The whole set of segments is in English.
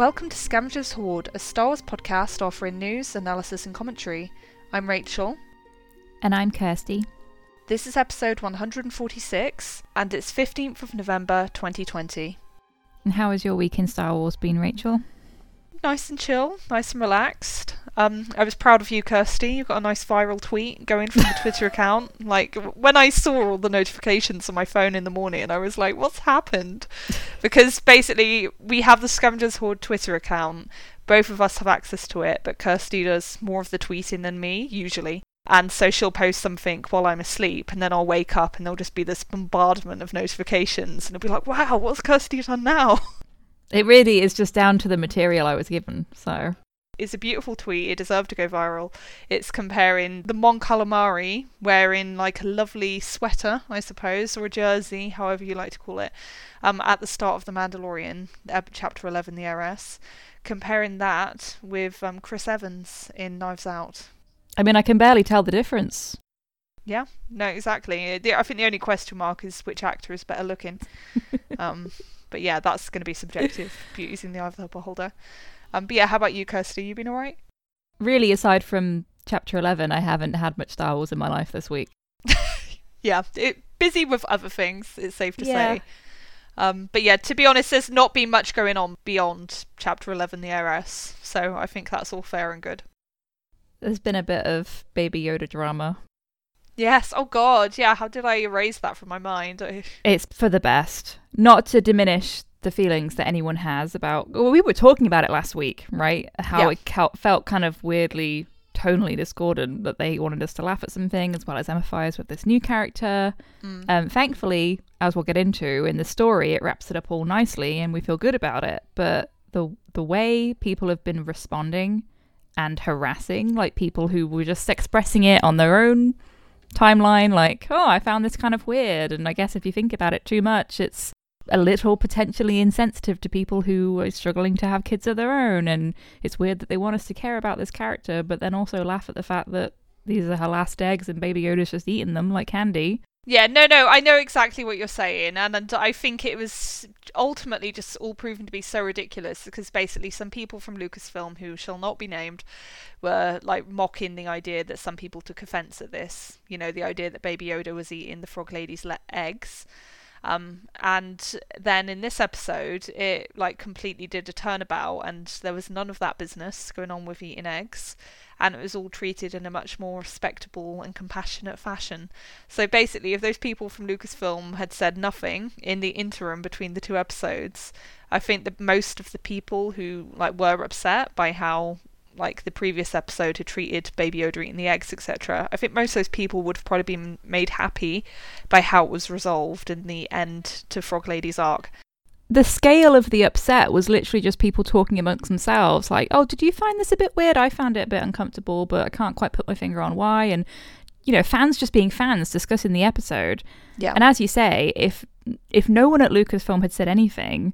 Welcome to Scavengers Hoard, a Star Wars podcast offering news, analysis, and commentary. I'm Rachel. And I'm Kirsty. This is episode 146, and it's 15th of November 2020. And how has your week in Star Wars been, Rachel? Nice and chill, nice and relaxed. Um, I was proud of you, Kirsty. You got a nice viral tweet going from the Twitter account. Like when I saw all the notifications on my phone in the morning, I was like, "What's happened?" Because basically, we have the Scavengers Hoard Twitter account. Both of us have access to it, but Kirsty does more of the tweeting than me usually. And so she'll post something while I'm asleep, and then I'll wake up, and there'll just be this bombardment of notifications, and it'll be like, "Wow, what's Kirsty done now?" It really is just down to the material I was given. So it's a beautiful tweet. It deserved to go viral. It's comparing the Mon Calamari wearing like a lovely sweater, I suppose, or a jersey, however you like to call it, um, at the start of The Mandalorian, chapter 11, the Heiress, comparing that with um, Chris Evans in Knives Out. I mean, I can barely tell the difference. Yeah, no, exactly. I think the only question mark is which actor is better looking. um, but yeah, that's going to be subjective. Beauty's in the eye of the beholder. Um, but yeah, how about you, Kirsty? You been alright? Really, aside from chapter 11, I haven't had much Star Wars in my life this week. yeah, it, busy with other things, it's safe to yeah. say. Um, but yeah, to be honest, there's not been much going on beyond chapter 11, the heiress. So I think that's all fair and good. There's been a bit of Baby Yoda drama. Yes, oh god, yeah, how did I erase that from my mind? it's for the best. Not to diminish the feelings that anyone has about. Well, we were talking about it last week, right? How yeah. it felt kind of weirdly tonally discordant that they wanted us to laugh at something as well as empathize with this new character. Mm. Um, thankfully, as we'll get into in the story, it wraps it up all nicely and we feel good about it. But the the way people have been responding and harassing, like people who were just expressing it on their own timeline, like, oh, I found this kind of weird. And I guess if you think about it too much, it's a little potentially insensitive to people who are struggling to have kids of their own. And it's weird that they want us to care about this character, but then also laugh at the fact that these are her last eggs and Baby Yoda's just eating them like candy. Yeah, no, no, I know exactly what you're saying, and, and I think it was ultimately just all proven to be so ridiculous because basically some people from Lucasfilm, who shall not be named, were like mocking the idea that some people took offence at this. You know, the idea that Baby Yoda was eating the Frog Lady's le- eggs. Um, and then in this episode, it like completely did a turnabout, and there was none of that business going on with eating eggs, and it was all treated in a much more respectable and compassionate fashion. So basically, if those people from Lucasfilm had said nothing in the interim between the two episodes, I think that most of the people who like were upset by how like the previous episode had treated Baby Yoda eating the eggs, etc. I think most of those people would have probably been made happy by how it was resolved in the end to Frog Lady's arc. The scale of the upset was literally just people talking amongst themselves, like, "Oh, did you find this a bit weird? I found it a bit uncomfortable, but I can't quite put my finger on why." And you know, fans just being fans discussing the episode. Yeah. And as you say, if if no one at Lucasfilm had said anything,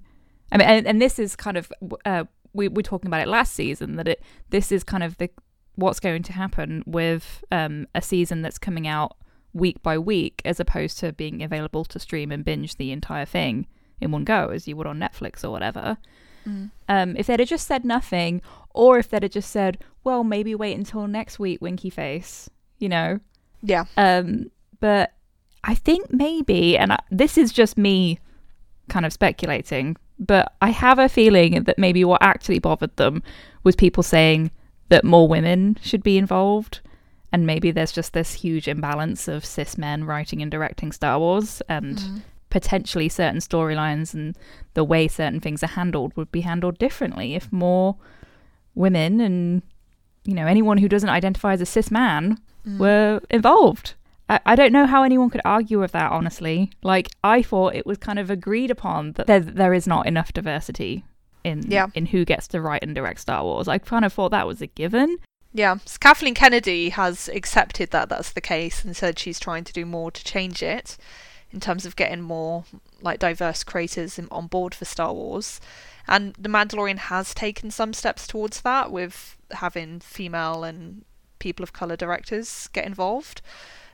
I mean, and, and this is kind of uh, we were talking about it last season that it this is kind of the what's going to happen with um, a season that's coming out week by week as opposed to being available to stream and binge the entire thing in one go as you would on Netflix or whatever. Mm. Um, if they'd have just said nothing, or if they'd have just said, "Well, maybe wait until next week," winky face, you know. Yeah. Um, but I think maybe, and I, this is just me kind of speculating, but I have a feeling that maybe what actually bothered them was people saying that more women should be involved. And maybe there's just this huge imbalance of cis men writing and directing Star Wars, and mm. potentially certain storylines and the way certain things are handled would be handled differently if more women and, you know, anyone who doesn't identify as a cis man mm. were involved. I, I don't know how anyone could argue with that, honestly. Like, I thought it was kind of agreed upon that there, there is not enough diversity in yeah. in who gets to write and direct Star Wars. I kind of thought that was a given. Yeah, Kathleen Kennedy has accepted that that's the case and said she's trying to do more to change it in terms of getting more like diverse creators in, on board for Star Wars. And The Mandalorian has taken some steps towards that with having female and people of color directors get involved.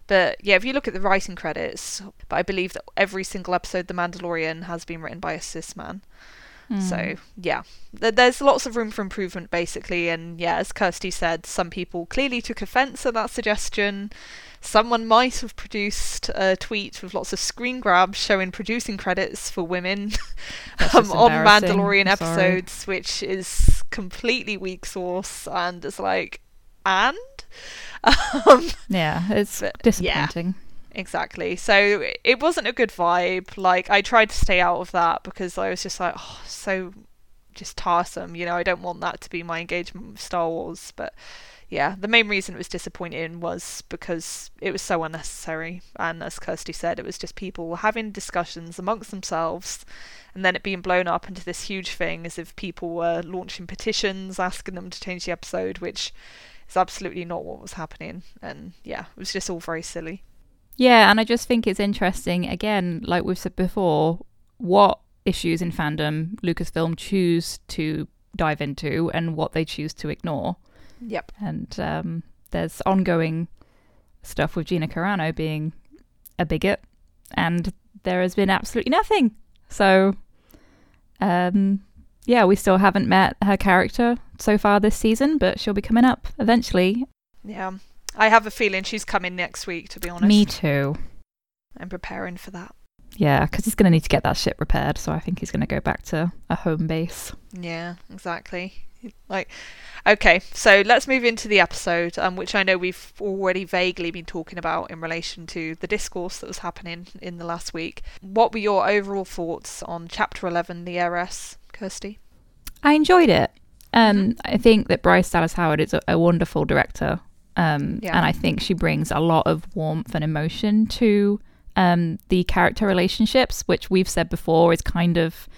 But yeah, if you look at the writing credits, but I believe that every single episode The Mandalorian has been written by a cis man. Mm. So yeah, there's lots of room for improvement basically, and yeah, as Kirsty said, some people clearly took offence at that suggestion. Someone might have produced a tweet with lots of screen grabs showing producing credits for women um, on Mandalorian episodes, which is completely weak source and it's like, and um, yeah, it's disappointing. Yeah exactly. So it wasn't a good vibe. Like I tried to stay out of that because I was just like, oh, so just tiresome. You know, I don't want that to be my engagement with Star Wars. But yeah, the main reason it was disappointing was because it was so unnecessary. And as Kirsty said, it was just people having discussions amongst themselves and then it being blown up into this huge thing as if people were launching petitions asking them to change the episode, which is absolutely not what was happening. And yeah, it was just all very silly. Yeah, and I just think it's interesting, again, like we've said before, what issues in fandom Lucasfilm choose to dive into and what they choose to ignore. Yep. And um, there's ongoing stuff with Gina Carano being a bigot, and there has been absolutely nothing. So, um, yeah, we still haven't met her character so far this season, but she'll be coming up eventually. Yeah, I have a feeling she's coming next week, to be honest. Me too. I'm preparing for that. Yeah, because he's going to need to get that ship repaired, so I think he's going to go back to a home base. Yeah, exactly. Like, okay, so let's move into the episode, um, which I know we've already vaguely been talking about in relation to the discourse that was happening in the last week. What were your overall thoughts on Chapter 11, The Heiress, Kirsty? I enjoyed it. Um, mm-hmm. I think that Bryce Dallas Howard is a, a wonderful director um, yeah. And I think she brings a lot of warmth and emotion to um, the character relationships, which we've said before is kind of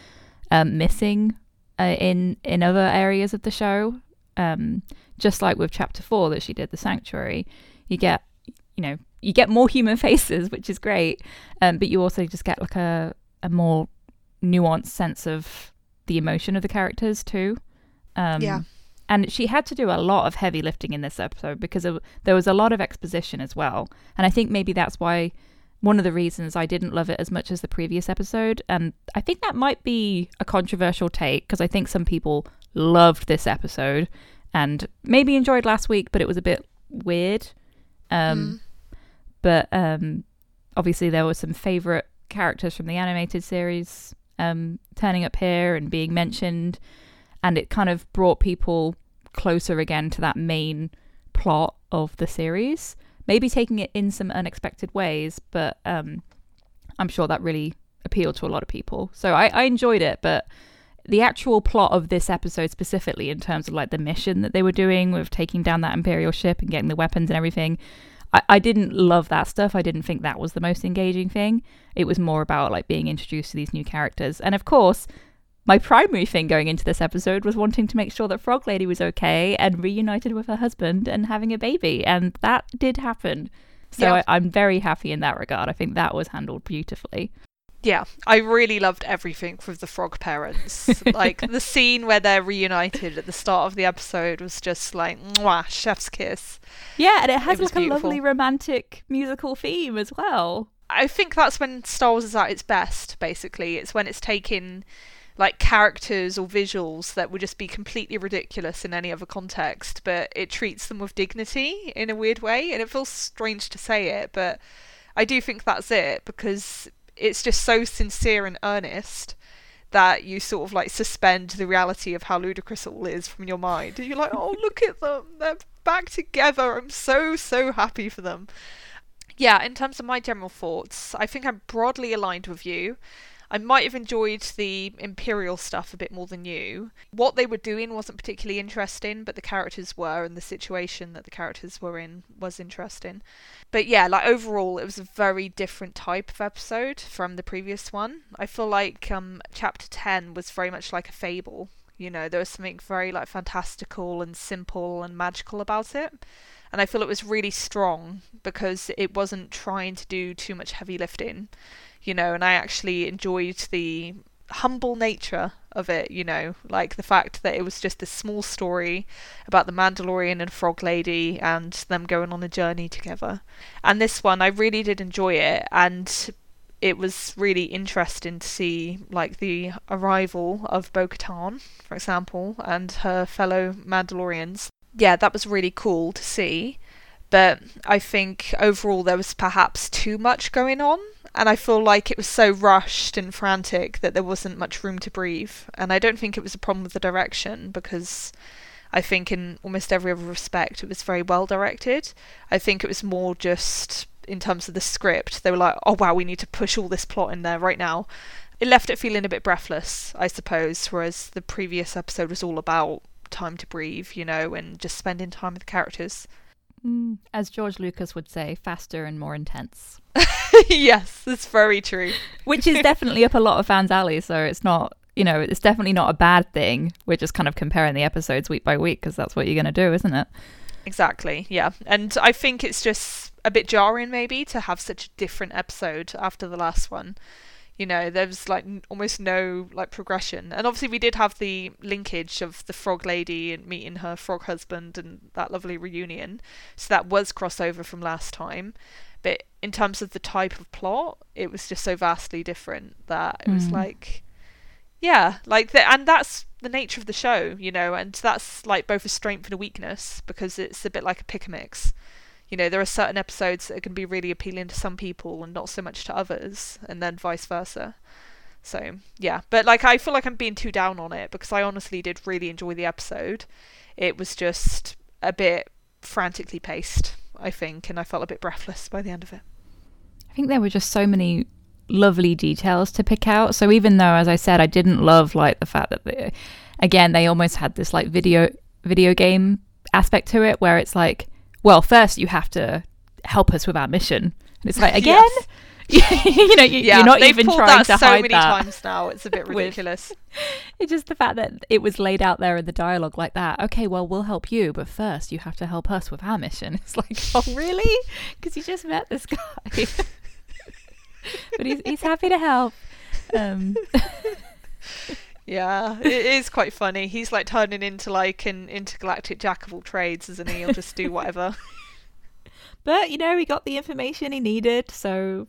um, missing uh, in in other areas of the show. Um, just like with chapter four that she did, the sanctuary, you get you know you get more human faces, which is great, um, but you also just get like a a more nuanced sense of the emotion of the characters too. Um, yeah and she had to do a lot of heavy lifting in this episode because of, there was a lot of exposition as well. And I think maybe that's why one of the reasons I didn't love it as much as the previous episode. And I think that might be a controversial take because I think some people loved this episode and maybe enjoyed last week, but it was a bit weird. Um, mm. But um, obviously, there were some favorite characters from the animated series um, turning up here and being mentioned and it kind of brought people closer again to that main plot of the series. Maybe taking it in some unexpected ways, but um, I'm sure that really appealed to a lot of people. So I, I enjoyed it, but the actual plot of this episode specifically in terms of like the mission that they were doing with taking down that imperial ship and getting the weapons and everything I, I didn't love that stuff i didn't think that was the most engaging thing it was more about like being introduced to these new characters and of course my primary thing going into this episode was wanting to make sure that Frog Lady was okay and reunited with her husband and having a baby, and that did happen. So yeah. I, I'm very happy in that regard. I think that was handled beautifully. Yeah, I really loved everything with the frog parents. like the scene where they're reunited at the start of the episode was just like mwah, chef's kiss. Yeah, and it has it like beautiful. a lovely romantic musical theme as well. I think that's when Star Wars is at its best, basically. It's when it's taking like characters or visuals that would just be completely ridiculous in any other context, but it treats them with dignity in a weird way. And it feels strange to say it, but I do think that's it because it's just so sincere and earnest that you sort of like suspend the reality of how ludicrous it all is from your mind. And you're like, oh, look at them. They're back together. I'm so, so happy for them. Yeah, in terms of my general thoughts, I think I'm broadly aligned with you. I might have enjoyed the Imperial stuff a bit more than you. What they were doing wasn't particularly interesting, but the characters were, and the situation that the characters were in was interesting. But yeah, like overall, it was a very different type of episode from the previous one. I feel like um, chapter 10 was very much like a fable. You know, there was something very like fantastical and simple and magical about it and I feel it was really strong because it wasn't trying to do too much heavy lifting you know, and I actually enjoyed the humble nature of it, you know, like the fact that it was just this small story about the Mandalorian and Frog Lady and them going on a journey together. And this one, I really did enjoy it, and it was really interesting to see like the arrival of Bo-Katan, for example, and her fellow Mandalorians. Yeah, that was really cool to see. But I think overall there was perhaps too much going on, and I feel like it was so rushed and frantic that there wasn't much room to breathe. And I don't think it was a problem with the direction because I think in almost every other respect it was very well directed. I think it was more just in terms of the script. They were like, "Oh wow, we need to push all this plot in there right now." It left it feeling a bit breathless, I suppose, whereas the previous episode was all about time to breathe, you know, and just spending time with the characters. Mm, as George Lucas would say, faster and more intense. yes, that's very true. Which is definitely up a lot of fans' alley, so it's not, you know, it's definitely not a bad thing. We're just kind of comparing the episodes week by week because that's what you're going to do, isn't it? Exactly, yeah. And I think it's just a bit jarring, maybe, to have such a different episode after the last one you know there was like almost no like progression. And obviously we did have the linkage of the frog lady and meeting her frog husband and that lovely reunion. So that was crossover from last time. But in terms of the type of plot it was just so vastly different that it was mm. like yeah like the, and that's the nature of the show you know and that's like both a strength and a weakness because it's a bit like a pick a mix you know, there are certain episodes that can be really appealing to some people and not so much to others, and then vice versa. So, yeah. But, like, I feel like I'm being too down on it because I honestly did really enjoy the episode. It was just a bit frantically paced, I think, and I felt a bit breathless by the end of it. I think there were just so many lovely details to pick out. So, even though, as I said, I didn't love, like, the fact that, they, again, they almost had this, like, video video game aspect to it where it's like well, first you have to help us with our mission. And it's like, again? you know, you, yeah, you're not even trying to hide that to so hide many that. times now. It's a bit ridiculous. it's just the fact that it was laid out there in the dialogue like that. Okay, well, we'll help you, but first you have to help us with our mission. It's like, oh, really? Because you just met this guy. but he's he's happy to help. Um. Yeah, it is quite funny. He's like turning into like an intergalactic jack of all trades, isn't he? He'll just do whatever. but you know, he got the information he needed, so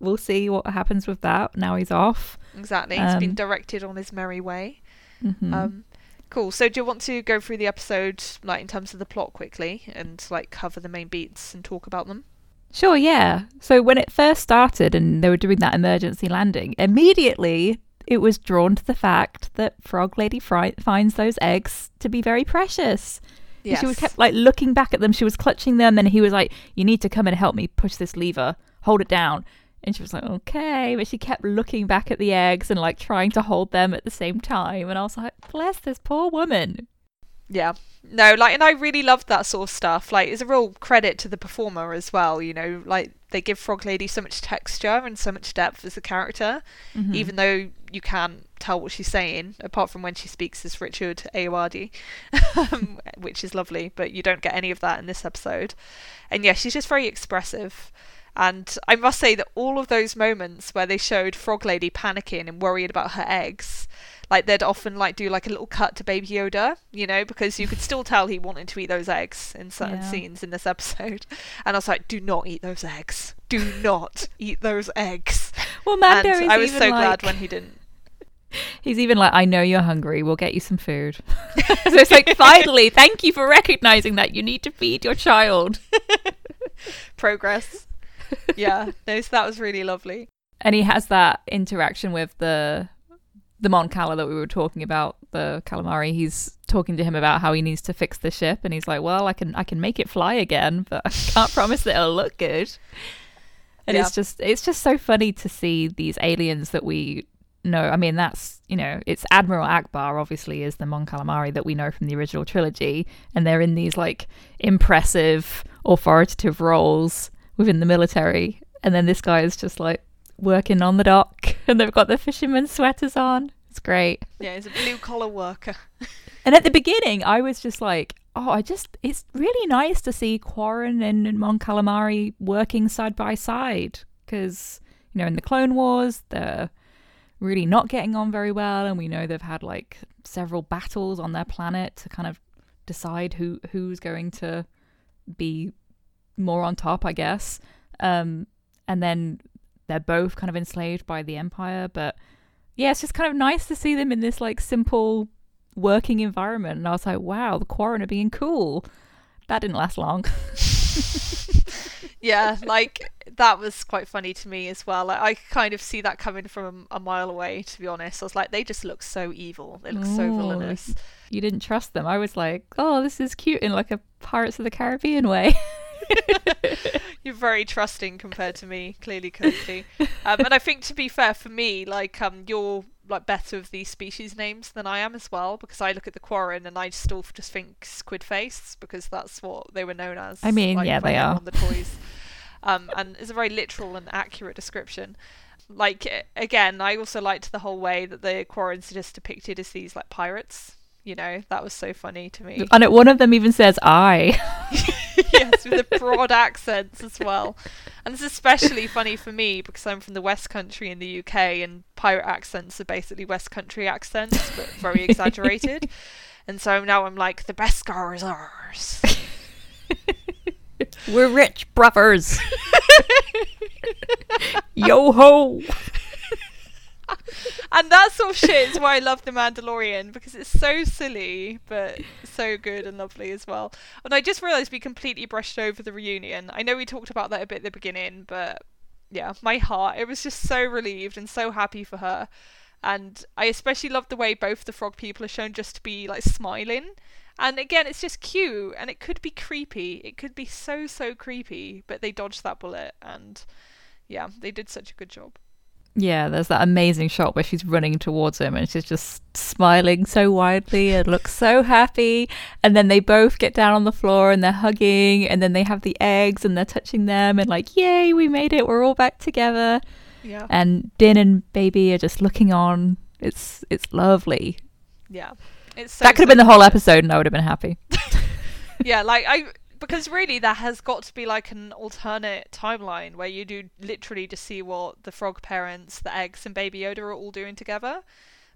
we'll see what happens with that. Now he's off. Exactly. he's been directed on his merry way. Mm-hmm. Um, cool. So, do you want to go through the episode, like in terms of the plot, quickly, and like cover the main beats and talk about them? Sure, yeah. So when it first started and they were doing that emergency landing, immediately it was drawn to the fact that Frog Lady finds those eggs to be very precious. Yes. She was kept like looking back at them. She was clutching them, and he was like, "You need to come and help me push this lever. Hold it down." And she was like, "Okay," but she kept looking back at the eggs and like trying to hold them at the same time. And I was like, "Bless this poor woman." Yeah. No, like, and I really loved that sort of stuff. Like, it's a real credit to the performer as well. You know, like they give Frog Lady so much texture and so much depth as a character, mm-hmm. even though you can't tell what she's saying, apart from when she speaks as Richard Ayoade, um, which is lovely. But you don't get any of that in this episode. And yeah, she's just very expressive. And I must say that all of those moments where they showed Frog Lady panicking and worried about her eggs like they'd often like do like a little cut to baby yoda you know because you could still tell he wanted to eat those eggs in certain yeah. scenes in this episode and i was like do not eat those eggs do not eat those eggs well mando and i was so like... glad when he didn't He's even like, I know you're hungry. We'll get you some food. so it's like, finally, thank you for recognizing that you need to feed your child. Progress. Yeah, no, so that was really lovely. And he has that interaction with the the Mon Cala that we were talking about, the calamari, he's talking to him about how he needs to fix the ship, and he's like, "Well, I can I can make it fly again, but I can't promise that it'll look good." And yeah. it's just it's just so funny to see these aliens that we know. I mean, that's you know, it's Admiral Ackbar obviously is the Mon Calamari that we know from the original trilogy, and they're in these like impressive, authoritative roles within the military, and then this guy is just like working on the dock and they've got their fisherman's sweaters on. It's great. Yeah, he's a blue collar worker. and at the beginning, I was just like, oh, I just, it's really nice to see Quarren and Mon Calamari working side by side because, you know, in the Clone Wars, they're really not getting on very well. And we know they've had like several battles on their planet to kind of decide who who's going to be more on top, I guess. Um, and then they're both kind of enslaved by the empire. But yeah, it's just kind of nice to see them in this like simple working environment. And I was like, wow, the Quarren are being cool. That didn't last long. yeah, like that was quite funny to me as well. Like, I kind of see that coming from a mile away. To be honest, I was like, they just look so evil. They look so villainous. You didn't trust them. I was like, oh, this is cute in like a Pirates of the Caribbean way. You're very trusting compared to me, clearly, Kirsty. Um, and I think, to be fair, for me, like um, you're like better of these species names than I am as well, because I look at the Quarren and I still just think squid face because that's what they were known as. I mean, like, yeah, they are on the toys, um, and it's a very literal and accurate description. Like again, I also liked the whole way that the Quarrens are just depicted as these like pirates. You know, that was so funny to me. And it, one of them even says "I." yes, with the broad accents as well. And it's especially funny for me because I'm from the West Country in the UK, and pirate accents are basically West Country accents, but very exaggerated. And so now I'm like, the Beskar is ours. We're rich brothers. Yo ho! And that sort of shit is why I love The Mandalorian because it's so silly but so good and lovely as well. And I just realised we completely brushed over the reunion. I know we talked about that a bit at the beginning, but yeah, my heart, it was just so relieved and so happy for her. And I especially love the way both the frog people are shown just to be like smiling. And again, it's just cute and it could be creepy. It could be so, so creepy, but they dodged that bullet and yeah, they did such a good job. Yeah, there's that amazing shot where she's running towards him and she's just smiling so widely and looks so happy. And then they both get down on the floor and they're hugging, and then they have the eggs and they're touching them and like, yay, we made it. We're all back together. Yeah. And Din and Baby are just looking on. It's it's lovely. Yeah. It's so that could have been the whole episode, and I would have been happy. yeah, like I because really there has got to be like an alternate timeline where you do literally just see what the frog parents, the eggs, and Baby Yoda are all doing together.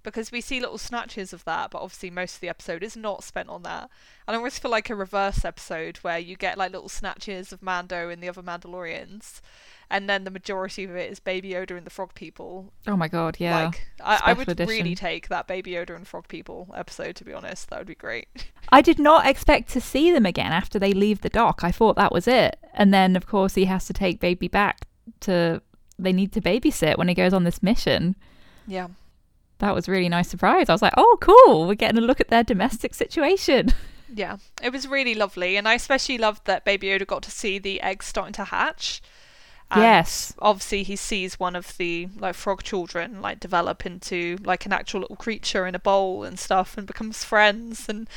Because we see little snatches of that, but obviously most of the episode is not spent on that. And I almost feel like a reverse episode where you get like little snatches of Mando and the other Mandalorians, and then the majority of it is Baby Yoda and the Frog People. Oh my god, yeah. Like I, I would edition. really take that Baby Yoda and Frog People episode to be honest. That would be great. I did not expect to see them again after they leave the dock. I thought that was it. And then of course he has to take Baby back to they need to babysit when he goes on this mission. Yeah. That was really nice surprise. I was like, "Oh, cool. We're getting a look at their domestic situation." Yeah, it was really lovely, and I especially loved that Baby Yoda got to see the eggs starting to hatch. And yes. Obviously, he sees one of the like frog children like develop into like an actual little creature in a bowl and stuff, and becomes friends. And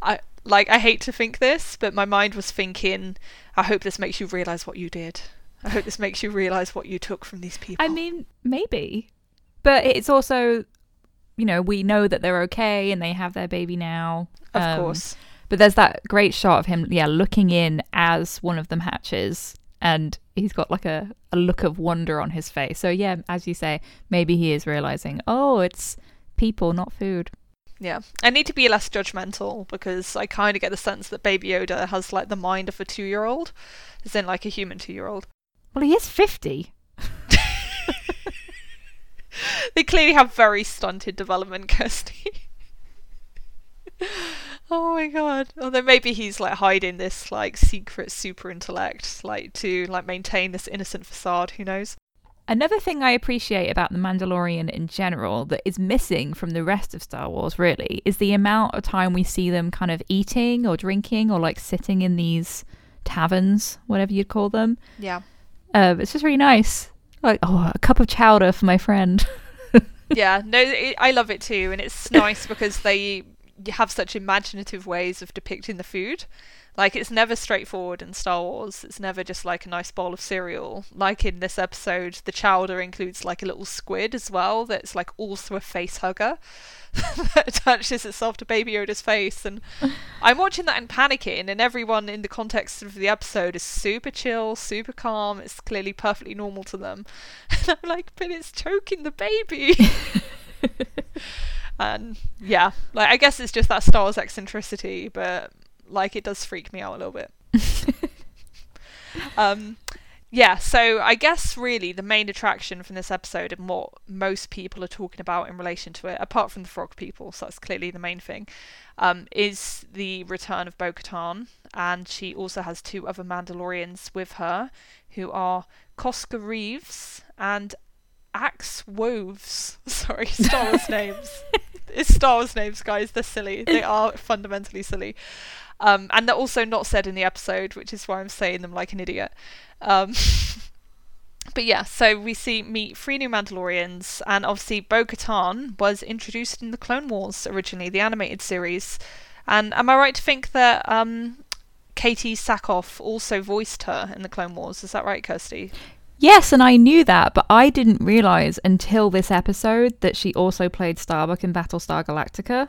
I like I hate to think this, but my mind was thinking, I hope this makes you realize what you did. I hope this makes you realize what you took from these people. I mean, maybe, but it's also, you know, we know that they're okay and they have their baby now. Of um, course. But there's that great shot of him, yeah, looking in as one of them hatches and he's got like a, a look of wonder on his face. So yeah, as you say, maybe he is realizing, oh, it's people, not food. Yeah, I need to be less judgmental because I kind of get the sense that Baby Yoda has like the mind of a two-year-old, as in like a human two-year-old. Well, he is fifty. they clearly have very stunted development, Kirsty. Oh my god. Although maybe he's like hiding this like secret super intellect, like to like maintain this innocent facade, who knows? Another thing I appreciate about The Mandalorian in general that is missing from the rest of Star Wars, really, is the amount of time we see them kind of eating or drinking or like sitting in these taverns, whatever you'd call them. Yeah. Uh, it's just really nice. Like, oh, a cup of chowder for my friend. yeah, no, it, I love it too. And it's nice because they you have such imaginative ways of depicting the food. Like it's never straightforward in Star Wars. It's never just like a nice bowl of cereal. Like in this episode, the chowder includes like a little squid as well. That's like also a face hugger that attaches itself to Baby Yoda's face. And I'm watching that and panicking. And everyone in the context of the episode is super chill, super calm. It's clearly perfectly normal to them. And I'm like, but it's choking the baby. And yeah, like I guess it's just that Star Wars eccentricity, but like it does freak me out a little bit. um, yeah, so I guess really the main attraction from this episode and what most people are talking about in relation to it, apart from the frog people, so that's clearly the main thing, um, is the return of Bo Katan. And she also has two other Mandalorians with her, who are Koska Reeves and Axe Woves. Sorry, Star Wars names. It's Star Wars names, guys. They're silly. They are fundamentally silly. Um, and they're also not said in the episode, which is why I'm saying them like an idiot. Um, but yeah, so we see meet three new Mandalorians, and obviously Bo Katan was introduced in the Clone Wars originally, the animated series. And am I right to think that um, Katee Sackhoff also voiced her in the Clone Wars? Is that right, Kirsty? Yes, and I knew that, but I didn't realize until this episode that she also played Starbuck in Battlestar Galactica.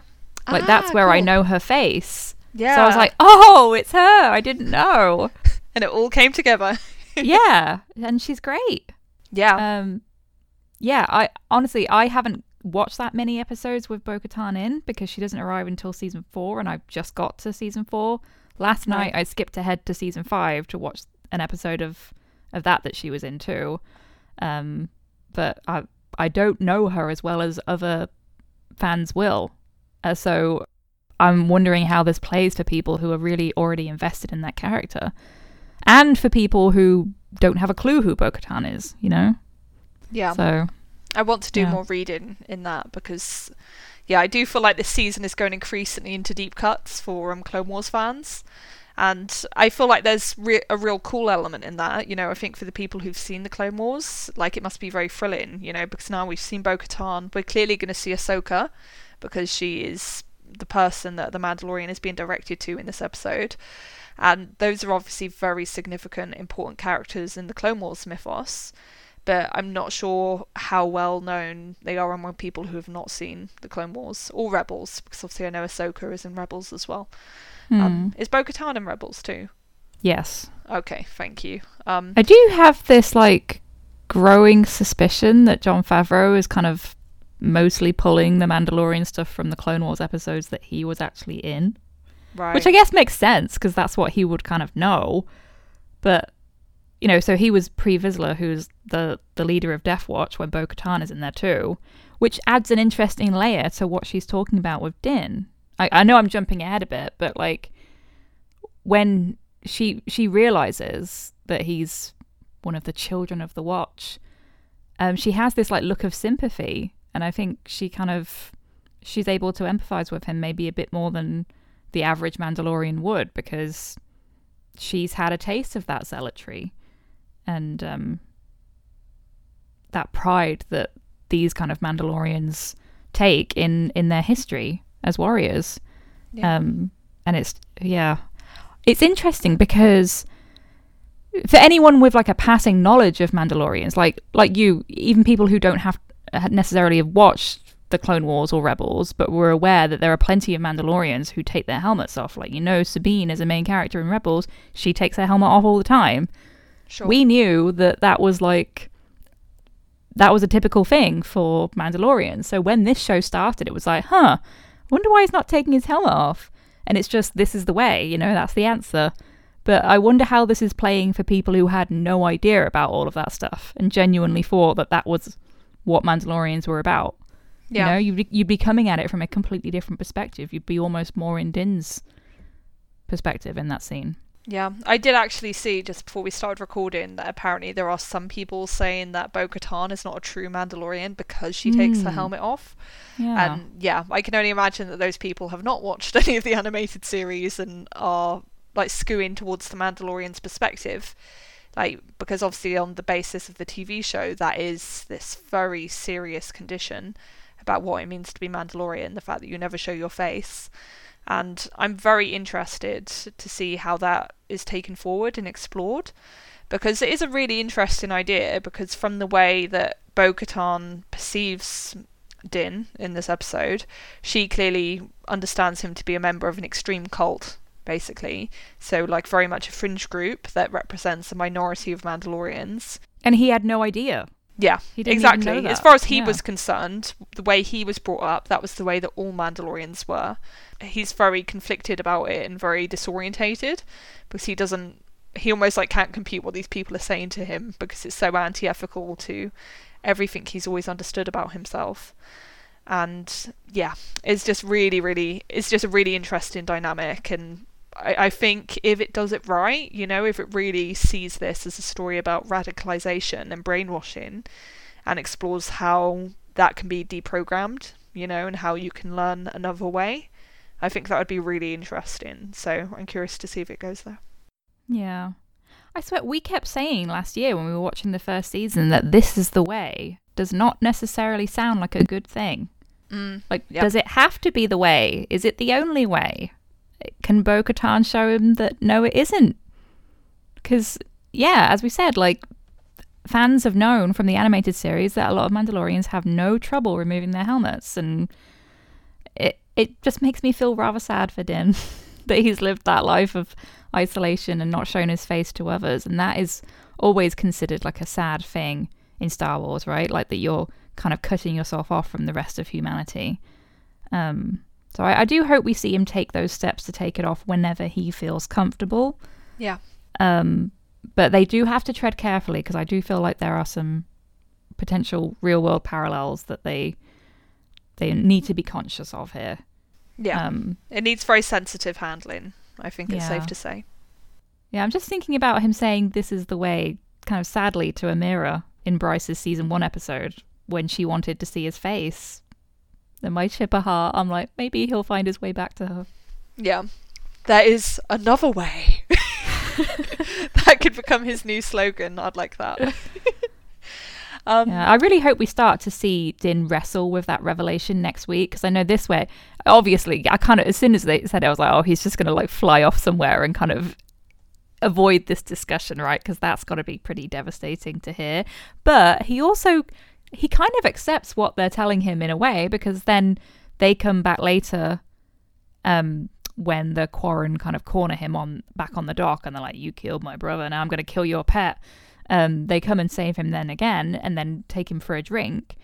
Like Ah, that's where I know her face. Yeah. So I was like, "Oh, it's her." I didn't know. and it all came together. yeah, and she's great. yeah. Um, yeah, I honestly I haven't watched that many episodes with Bo Katan in because she doesn't arrive until season four, and I've just got to season four. Last night I skipped ahead to season five to watch an episode of of that that she was in too. Um, but I I don't know her as well as other fans will, uh, so I'm wondering how this plays for people who are really already invested in that character, and for people who don't have a clue who Bo Katan is. You know. yeah. So I want to do Yeah. more reading in that because, yeah, I do feel like this season is going increasingly into deep cuts for um, Clone Wars fans. And I feel like there's re- a real cool element in that. You know, I think for the people who've seen the Clone Wars, like it must be very thrilling, you know, because now we've seen Bo Katan. We're clearly going to see Ahsoka because she is the person that the Mandalorian is being directed to in this episode. And those are obviously very significant, important characters in the Clone Wars mythos but I'm not sure how well known they are among people who have not seen the Clone Wars or Rebels, because obviously I know Ahsoka is in Rebels as well. Um, hmm. is Bo Katan in Rebels too? yes, Okay, thank you. Um, I do have this like growing suspicion that Jon Favreau is kind of mostly pulling the Mandalorian stuff from the Clone Wars episodes that he was actually in, right. which I guess makes sense because that's what he would kind of know. But you know, so he was Pre Vizsla, who's the the leader of Death Watch when Bo Katan is in there too, which adds an interesting layer to what she's talking about with Din. I, I know I'm jumping ahead a bit, but like when she she realizes that he's one of the children of the Watch, um, she has this like look of sympathy, and I think she kind of she's able to empathize with him maybe a bit more than the average Mandalorian would because she's had a taste of that zealotry and um, that pride that these kind of Mandalorians take in in their history as warriors. Yeah. Um, and it's yeah, it's interesting because for anyone with like a passing knowledge of Mandalorians, like like you, even people who don't have necessarily have watched the Clone Wars or Rebels, but were aware that there are plenty of Mandalorians who take their helmets off. Like you know, Sabine is a main character in Rebels; she takes her helmet off all the time. sure. We knew that that was like that was a typical thing for Mandalorians. So when this show started, it was like, huh, wonder why he's not taking his helmet off. And it's just this is the way, you know, that's the answer. But I wonder how this is playing for people who had no idea about all of that stuff and genuinely thought that that was what Mandalorians were about. yeah. You know, you'd, you'd be coming at it from a completely different perspective. You'd be almost more in Din's perspective in that scene. Yeah, I did actually see just before we started recording that apparently there are some people saying that Bo Katan is not a true Mandalorian because she takes her Mm. helmet off. Yeah. And yeah, I can only imagine that those people have not watched any of the animated series and are like skewing towards the Mandalorian's perspective. Like, because obviously, on the basis of the TV show, that is this very serious condition about what it means to be Mandalorian, the fact that you never show your face. And I'm very interested to see how that is taken forward and explored because it is a really interesting idea. Because from the way that Bo Katan perceives Din in this episode, she clearly understands him to be a member of an extreme cult, basically. So, like, very much a fringe group that represents a minority of Mandalorians. and he had no idea. Yeah, He didn't even exactly. As far as he Yeah. was concerned, the way he was brought up, that was the way that all Mandalorians were. He's very conflicted about it and very disorientated because he doesn't he almost like can't compute what these people are saying to him because it's so anti-ethical to everything he's always understood about himself and yeah it's just really really it's just a really interesting dynamic and I, I think if it does it right you know if it really sees this as a story about radicalization and brainwashing and explores how that can be deprogrammed you know and how you can learn another way i think that would be really interesting so i'm curious to see if it goes there yeah I swear, we kept saying last year when we were watching the first season that this is the way does not necessarily sound like a good thing. Mm, Like, yep. does it have to be the way? Is it the only way? Can Bo Katan show him that no, it isn't? Because, yeah, as we said, like, fans have known from the animated series that a lot of Mandalorians have no trouble removing their helmets. And it, it just makes me feel rather sad for Din that he's lived that life of isolation and not shown his face to others. And that is always considered like a sad thing in Star Wars, right? Like that you're kind of cutting yourself off from the rest of humanity. Um, so I, I do hope we see him take those steps to take it off whenever he feels comfortable. yeah Um, but they do have to tread carefully because I do feel like there are some potential real world parallels that they they need to be conscious of here. yeah Um, it needs very sensitive handling i think it's Yeah. safe to say Yeah, I'm just thinking about him saying this is the way, kind of sadly, to Omera in Bryce's season one episode when she wanted to see his face. And my chipper heart, I'm like, maybe he'll find his way back to her. Yeah. There is another way. that could become his new slogan. I'd like that. um, Yeah, I really hope we start to see Din wrestle with that revelation next week because I know this way, obviously, I kind of, as soon as they said it, I was like, oh, he's just going to like fly off somewhere and kind of avoid this discussion, right? Because that's got to be pretty devastating to hear. But he also, he kind of accepts what they're telling him in a way because then they come back later um when the Quarren kind of corner him on back on the dock and they're like you killed my brother now I'm going to kill your pet. Um they come and save him then again and then take him for a drink.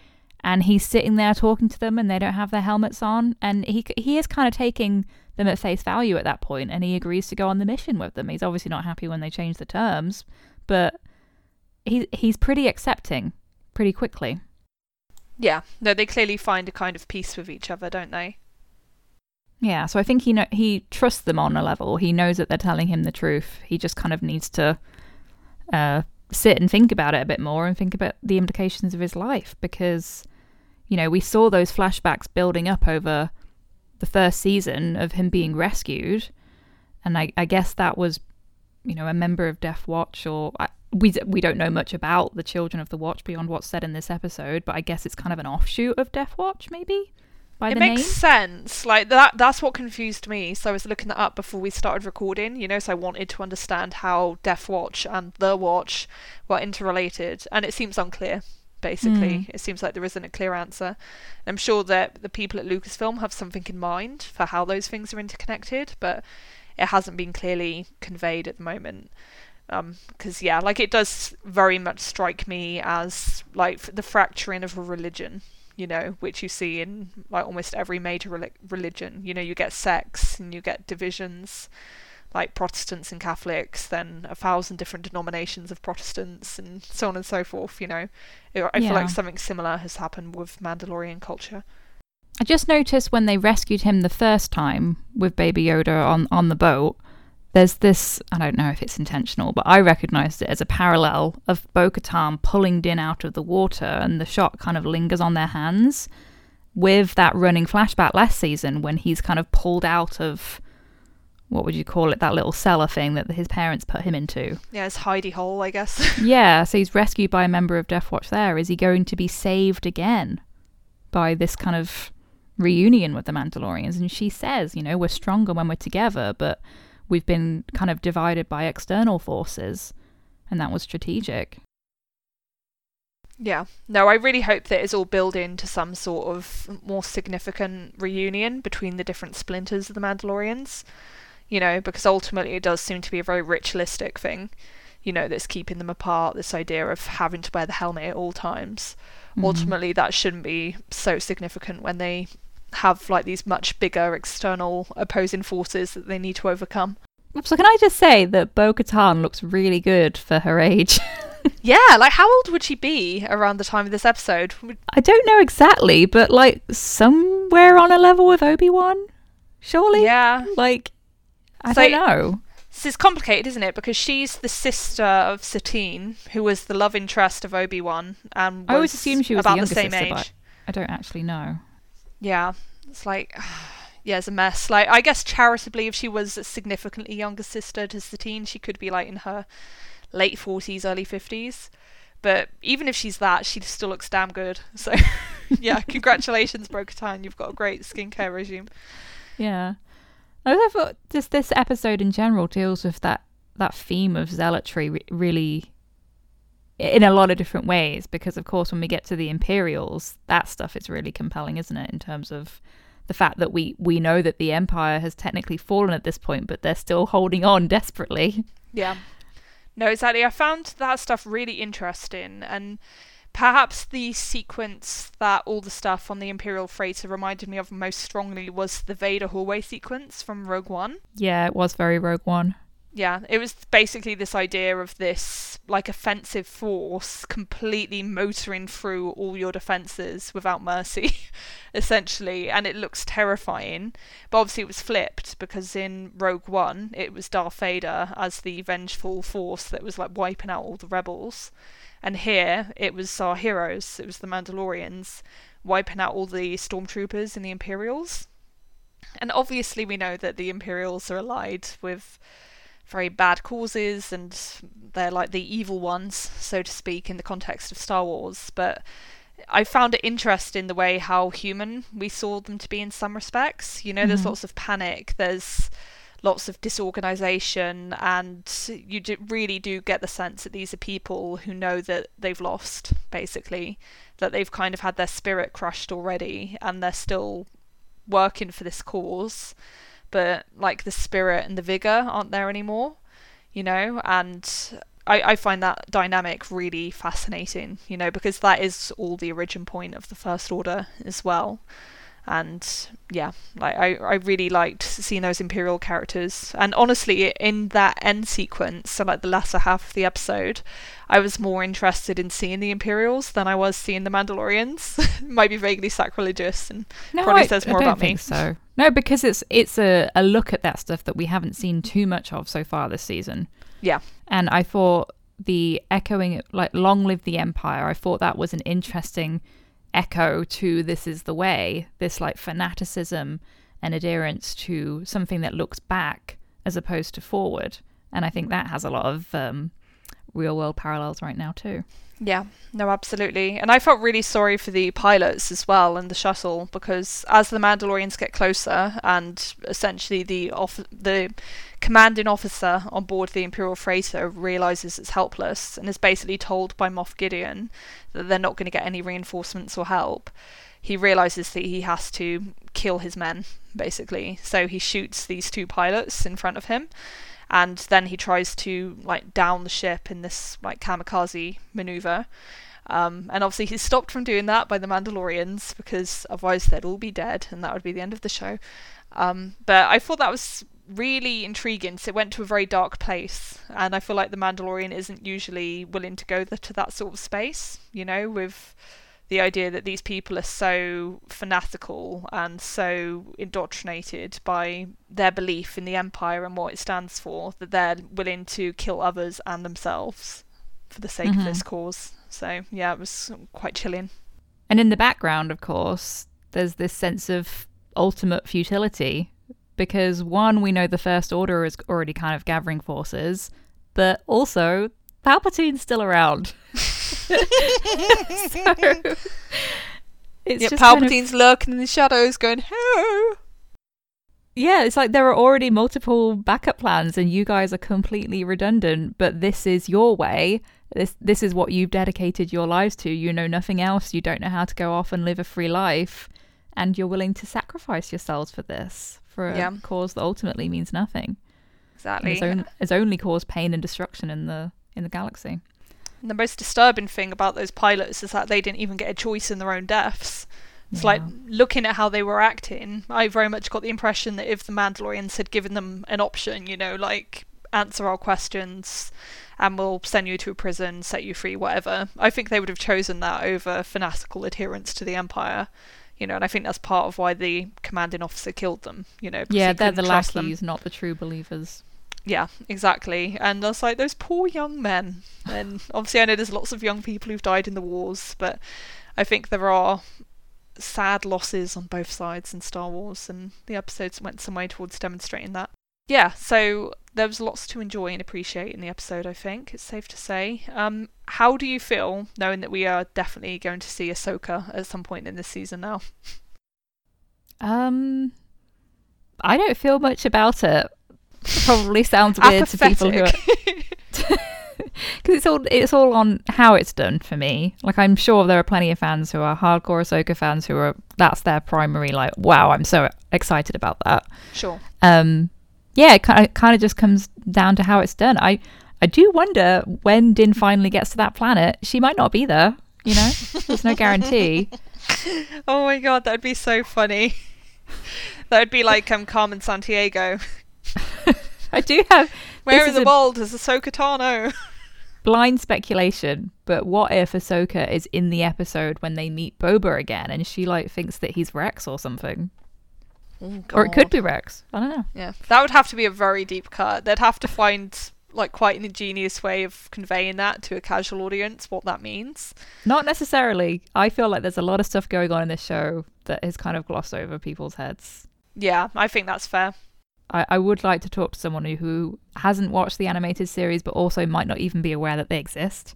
And he's sitting there talking to them and they don't have their helmets on. And he he is kind of taking them at face value at that point and he agrees to go on the mission with them. He's obviously not happy when they change the terms but he he's pretty accepting pretty quickly yeah. No, they clearly find a kind of peace with each other, don't they? Yeah, so I think he know he trusts them on a level. He knows that they're telling him the truth. He just kind of needs to uh, sit and think about it a bit more and think about the implications of his life because, you know, we saw those flashbacks building up over the first season of him being rescued, and I, I guess that was, you know, a member of Death Watch or. I, we, we don't know much about the Children of the Watch beyond what's said in this episode, but I guess it's kind of an offshoot of Death Watch, maybe by it makes name. sense. Like that that's what confused me. So I was looking that up before we started recording, you know, so I wanted to understand how Death Watch and The Watch were interrelated and it seems unclear. Basically, Mm. it seems like there isn't a clear answer. I'm sure that the people at Lucasfilm have something in mind for how those things are interconnected, but it hasn't been clearly conveyed at the moment. Um, because yeah, like it does very much strike me as like the fracturing of a religion you know, which you see in like almost every major reli- religion. You know, you get sects and you get divisions, like Protestants and Catholics, then a thousand different denominations of Protestants, and so on and so forth. You know, I I feel Yeah. like something similar has happened with Mandalorian culture. I just noticed when they rescued him the first time with Baby Yoda on, on the boat, there's this I don't know if it's intentional, but I recognized it as a parallel of Bo Katan pulling Din out of the water, and the shot kind of lingers on their hands with that running flashback last season when he's kind of pulled out of what would you call it, that little cellar thing that his parents put him into. Yeah, it's hidey hole, I guess. Yeah, so he's rescued by a member of Death Watch there. Is he going to be saved again by this kind of reunion with the Mandalorians? And she says, you know, we're stronger when we're together, but we've been kind of divided by external forces. And that was strategic. Yeah. No, I really hope that it's all building to some sort of more significant reunion between the different splinters of the Mandalorians. You know, because ultimately it does seem to be a very ritualistic thing, you know, that's keeping them apart, this idea of having to wear the helmet at all times. Mhm. Ultimately, that shouldn't be so significant when they have like these much bigger external opposing forces that they need to overcome. So can I just say that Bo Katan looks really good for her age? yeah, like how old would she be around the time of this episode? I don't know exactly, but like somewhere on a level with Obi Wan, surely. Yeah. Like I so, don't know. This is complicated, isn't it? Because she's the sister of Satine, who was the love interest of Obi Wan, and I always assumed she was about the, the same sister, age. I don't actually know. Yeah, it's like. yeah, it's a mess. Like, I guess charitably, if she was a significantly younger sister to Satine, she could be like in her late 40s, early 50s. But even if she's that, she still looks damn good. So, yeah, congratulations, Bo Katan. You've got a great skincare regime. Yeah. I thought uh, just this episode in general deals with that, that theme of zealotry re- really in a lot of different ways because of course when we get to the imperials that stuff is really compelling isn't it in terms of the fact that we we know that the empire has technically fallen at this point but they're still holding on desperately yeah no, exactly. I found that stuff really interesting, and perhaps the sequence that all the stuff on the Imperial freighter reminded me of most strongly was the Vader hallway sequence from Rogue One. Yeah, it was very Rogue One yeah, it was basically this idea of this like offensive force completely motoring through all your defenses without mercy, essentially, and it looks terrifying. But obviously, it was flipped because in Rogue One, it was Darth Vader as the vengeful force that was like wiping out all the rebels, and here it was our heroes, it was the Mandalorians, wiping out all the stormtroopers and the Imperials. And obviously, we know that the Imperials are allied with very bad causes and they're like the evil ones, so to speak, in the context of Star Wars. But I found it interesting the way how human we saw them to be in some respects. You know, mm-hmm. there's lots of panic, there's lots of disorganization, and you do, really do get the sense that these are people who know that they've lost, basically, that they've kind of had their spirit crushed already, and they're still working for this cause but like the spirit and the vigor aren't there anymore, you know, and I, I find that dynamic really fascinating, you know, because that is all the origin point of the First Order as well and yeah, like I, I really liked seeing those Imperial characters. And honestly, in that end sequence, so like the latter half of the episode, I was more interested in seeing the Imperials than I was seeing the Mandalorians. Might be vaguely sacrilegious, and no, probably I, says more I don't about think me. So no, because it's it's a, a look at that stuff that we haven't seen too much of so far this season. Yeah, and I thought the echoing like "Long live the Empire." I thought that was an interesting echo to this is the way, this like fanaticism and adherence to something that looks back as opposed to forward. And I think that has a lot of um, real world parallels right now too. Yeah, no, absolutely. And I felt really sorry for the pilots as well and the shuttle because as the Mandalorians get closer and essentially the off- the commanding officer on board the Imperial freighter realizes it's helpless and is basically told by Moff Gideon that they're not going to get any reinforcements or help. He realizes that he has to kill his men basically. So he shoots these two pilots in front of him and then he tries to like down the ship in this like kamikaze maneuver. Um, and obviously he's stopped from doing that by the Mandalorians because otherwise they'd all be dead and that would be the end of the show. Um, but I thought that was really intriguing. So it went to a very dark place, and I feel like the Mandalorian isn't usually willing to go the, to that sort of space. You know, with the idea that these people are so fanatical and so indoctrinated by their belief in the empire and what it stands for that they're willing to kill others and themselves for the sake mm-hmm. of this cause. So, yeah, it was quite chilling. And in the background, of course, there's this sense of ultimate futility because one, we know the First Order is already kind of gathering forces, but also Palpatine's still around. so, it's yeah, just Palpatine's kind of, lurking in the shadows, going, "Hello." Yeah, it's like there are already multiple backup plans, and you guys are completely redundant. But this is your way. This this is what you've dedicated your lives to. You know nothing else. You don't know how to go off and live a free life, and you're willing to sacrifice yourselves for this for a yeah. cause that ultimately means nothing. Exactly. It's, on, it's only caused pain and destruction in the in the galaxy. And the most disturbing thing about those pilots is that they didn't even get a choice in their own deaths. It's yeah. like looking at how they were acting, I very much got the impression that if the Mandalorians had given them an option, you know, like answer our questions and we'll send you to a prison, set you free, whatever, I think they would have chosen that over fanatical adherence to the Empire. You know, and I think that's part of why the commanding officer killed them. You know, yeah, they're the lackeys, not the true believers. Yeah, exactly. And I was like, those poor young men. And obviously, I know there's lots of young people who've died in the wars, but I think there are sad losses on both sides in Star Wars, and the episodes went some way towards demonstrating that. Yeah, so there was lots to enjoy and appreciate in the episode, I think, it's safe to say. Um, how do you feel knowing that we are definitely going to see Ahsoka at some point in this season now? Um, I don't feel much about it probably sounds weird to people who are because it's all it's all on how it's done for me. Like I'm sure there are plenty of fans who are hardcore Ahsoka fans who are that's their primary like wow I'm so excited about that. Sure. Um, yeah, it kind of just comes down to how it's done. I I do wonder when Din finally gets to that planet, she might not be there. You know, there's no guarantee. oh my god, that'd be so funny. That would be like um Carmen Sandiego I do have. Where in the world is Ahsoka Tano? blind speculation, but what if Ahsoka is in the episode when they meet Boba again and she like thinks that he's Rex or something? Oh, or it could be Rex. I don't know. Yeah, that would have to be a very deep cut. They'd have to find like quite an ingenious way of conveying that to a casual audience what that means. Not necessarily. I feel like there's a lot of stuff going on in this show that is kind of glossed over people's heads. Yeah, I think that's fair. I, I would like to talk to someone who, who hasn't watched the animated series but also might not even be aware that they exist.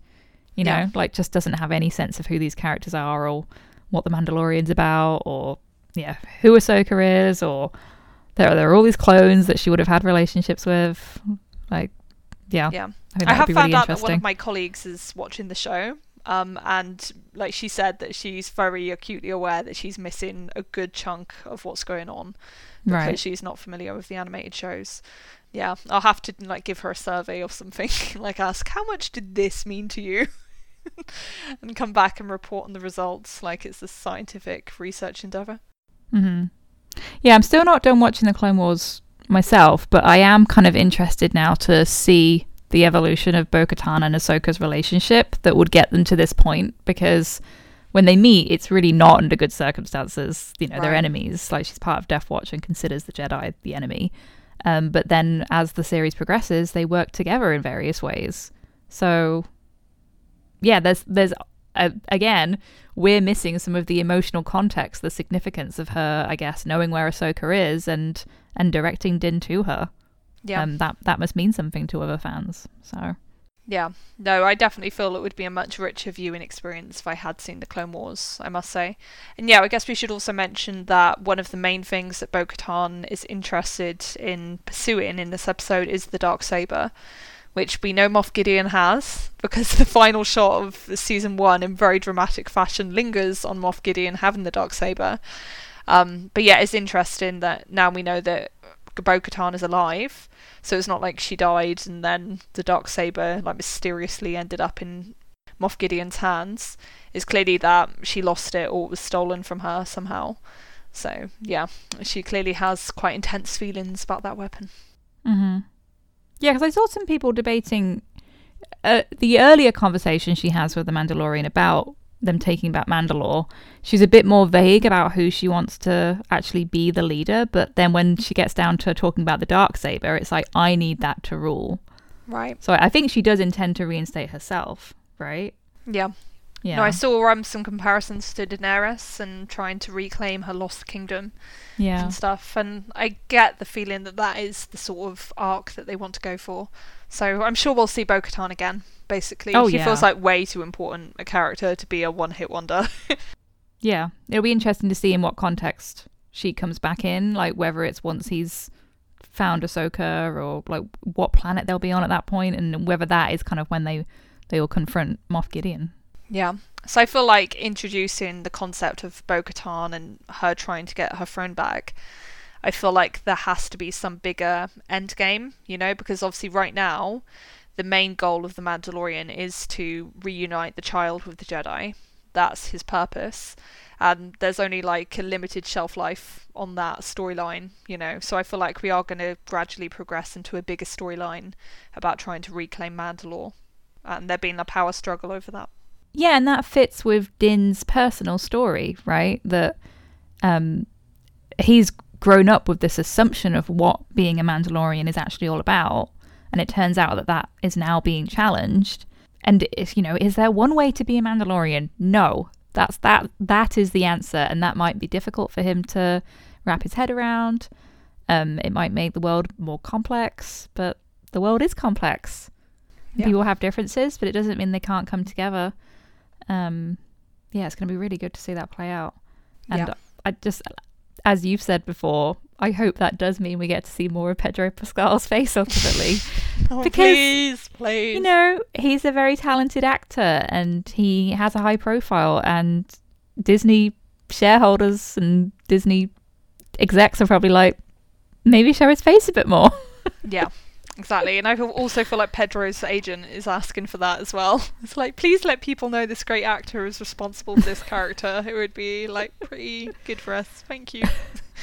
You know, yeah. like just doesn't have any sense of who these characters are or what the Mandalorian's about or yeah, who Ahsoka is or there are, there are all these clones that she would have had relationships with. Like, yeah. Yeah. I, I have found really out that one of my colleagues is watching the show. Um, and like she said that she's very acutely aware that she's missing a good chunk of what's going on because right. she's not familiar with the animated shows. Yeah, I'll have to like give her a survey or something, like ask how much did this mean to you, and come back and report on the results like it's a scientific research endeavor. Mm-hmm. Yeah, I'm still not done watching the Clone Wars myself, but I am kind of interested now to see the evolution of Bo-Katan and Ahsoka's relationship that would get them to this point because when they meet, it's really not under good circumstances. You know, right. they're enemies. Like she's part of Death Watch and considers the Jedi the enemy. Um, but then as the series progresses, they work together in various ways. So, yeah, there's there's uh, again, we're missing some of the emotional context, the significance of her, I guess, knowing where Ahsoka is and and directing Din to her. Yeah, um, that that must mean something to other fans. So yeah, no, I definitely feel it would be a much richer viewing experience if I had seen the Clone Wars, I must say. And yeah, I guess we should also mention that one of the main things that Bo Katan is interested in pursuing in this episode is the Dark Saber, which we know Moff Gideon has, because the final shot of season one in very dramatic fashion lingers on Moff Gideon having the Dark Saber. Um, but yeah, it's interesting that now we know that Bo Katan is alive so it's not like she died and then the dark saber like mysteriously ended up in Moff Gideon's hands. It's clearly that she lost it or it was stolen from her somehow. So yeah, she clearly has quite intense feelings about that weapon. Mm-hmm. Yeah, because I saw some people debating uh, the earlier conversation she has with the Mandalorian about them taking back Mandalore, she's a bit more vague about who she wants to actually be the leader. But then when she gets down to talking about the dark saber, it's like I need that to rule. Right. So I think she does intend to reinstate herself, right? Yeah. Yeah. No, I saw um, some comparisons to Daenerys and trying to reclaim her lost kingdom yeah. and stuff. And I get the feeling that that is the sort of arc that they want to go for. So I'm sure we'll see Bo Katan again basically. Oh, she yeah. feels like way too important a character to be a one hit wonder. yeah. It'll be interesting to see in what context she comes back in, like whether it's once he's found Ahsoka or like what planet they'll be on at that point and whether that is kind of when they they all confront Moff Gideon. Yeah. So I feel like introducing the concept of Bo Katan and her trying to get her throne back, I feel like there has to be some bigger end game, you know, because obviously right now the main goal of the Mandalorian is to reunite the child with the Jedi. that's his purpose. And there's only like a limited shelf life on that storyline, you know. So I feel like we are going to gradually progress into a bigger storyline about trying to reclaim Mandalore, and there being a power struggle over that. Yeah, and that fits with Din's personal story, right? That um, he's grown up with this assumption of what being a Mandalorian is actually all about, and it turns out that that is now being challenged. And if you know, is there one way to be a Mandalorian? No, that's that. That is the answer, and that might be difficult for him to wrap his head around. Um, it might make the world more complex, but the world is complex. Yeah. People have differences, but it doesn't mean they can't come together. Um, yeah, it's going to be really good to see that play out. And yeah. I just, as you've said before, I hope that does mean we get to see more of Pedro Pascal's face ultimately. oh, because, please, please. You know, he's a very talented actor and he has a high profile, and Disney shareholders and Disney execs are probably like, maybe show his face a bit more. yeah. Exactly, and I also feel like Pedro's agent is asking for that as well. It's like, please let people know this great actor is responsible for this character. It would be like pretty good for us. Thank you.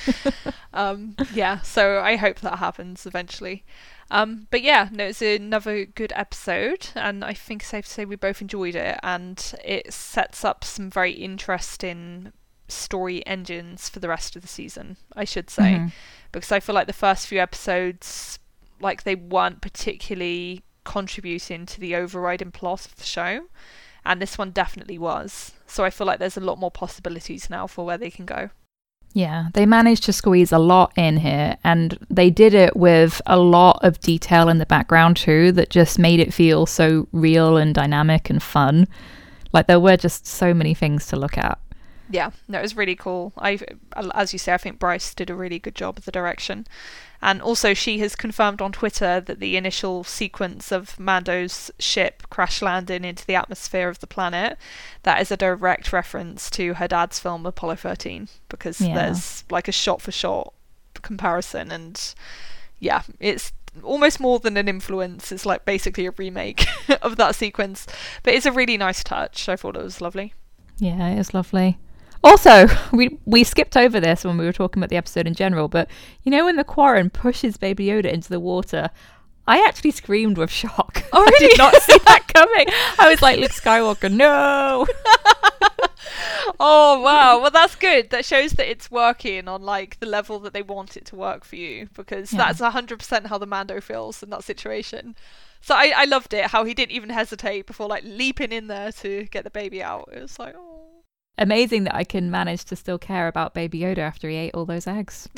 um, yeah, so I hope that happens eventually. Um, but yeah, no, it's another good episode, and I think it's safe to say we both enjoyed it, and it sets up some very interesting story engines for the rest of the season. I should say, mm-hmm. because I feel like the first few episodes like they weren't particularly contributing to the overriding plot of the show. And this one definitely was. So I feel like there's a lot more possibilities now for where they can go. Yeah, they managed to squeeze a lot in here, and they did it with a lot of detail in the background too that just made it feel so real and dynamic and fun. Like there were just so many things to look at. Yeah, no, it was really cool. I, as you say, I think Bryce did a really good job of the direction. And also, she has confirmed on Twitter that the initial sequence of Mando's ship crash landing into the atmosphere of the planet that is a direct reference to her dad's film Apollo 13 because yeah. there's like a shot for shot comparison and yeah, it's almost more than an influence. It's like basically a remake of that sequence, but it's a really nice touch. I thought it was lovely. Yeah, it is lovely. Also, we we skipped over this when we were talking about the episode in general, but you know when the Quarren pushes Baby Yoda into the water, I actually screamed with shock. Oh, really? I did not see that coming. I was like, Luke Skywalker, no. oh wow! Well, that's good. That shows that it's working on like the level that they want it to work for you, because yeah. that's hundred percent how the Mando feels in that situation. So I, I loved it how he didn't even hesitate before like leaping in there to get the baby out. It was like, oh amazing that I can manage to still care about Baby Yoda after he ate all those eggs.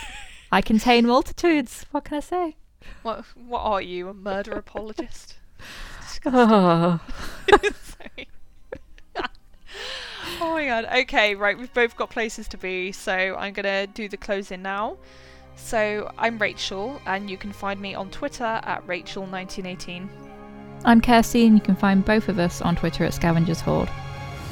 I contain multitudes. What can I say? What What are you, a murder apologist? oh. oh my god. Okay, right. We've both got places to be, so I'm gonna do the closing now. So I'm Rachel, and you can find me on Twitter at Rachel1918. I'm Kirsty, and you can find both of us on Twitter at Scavengers Hoard.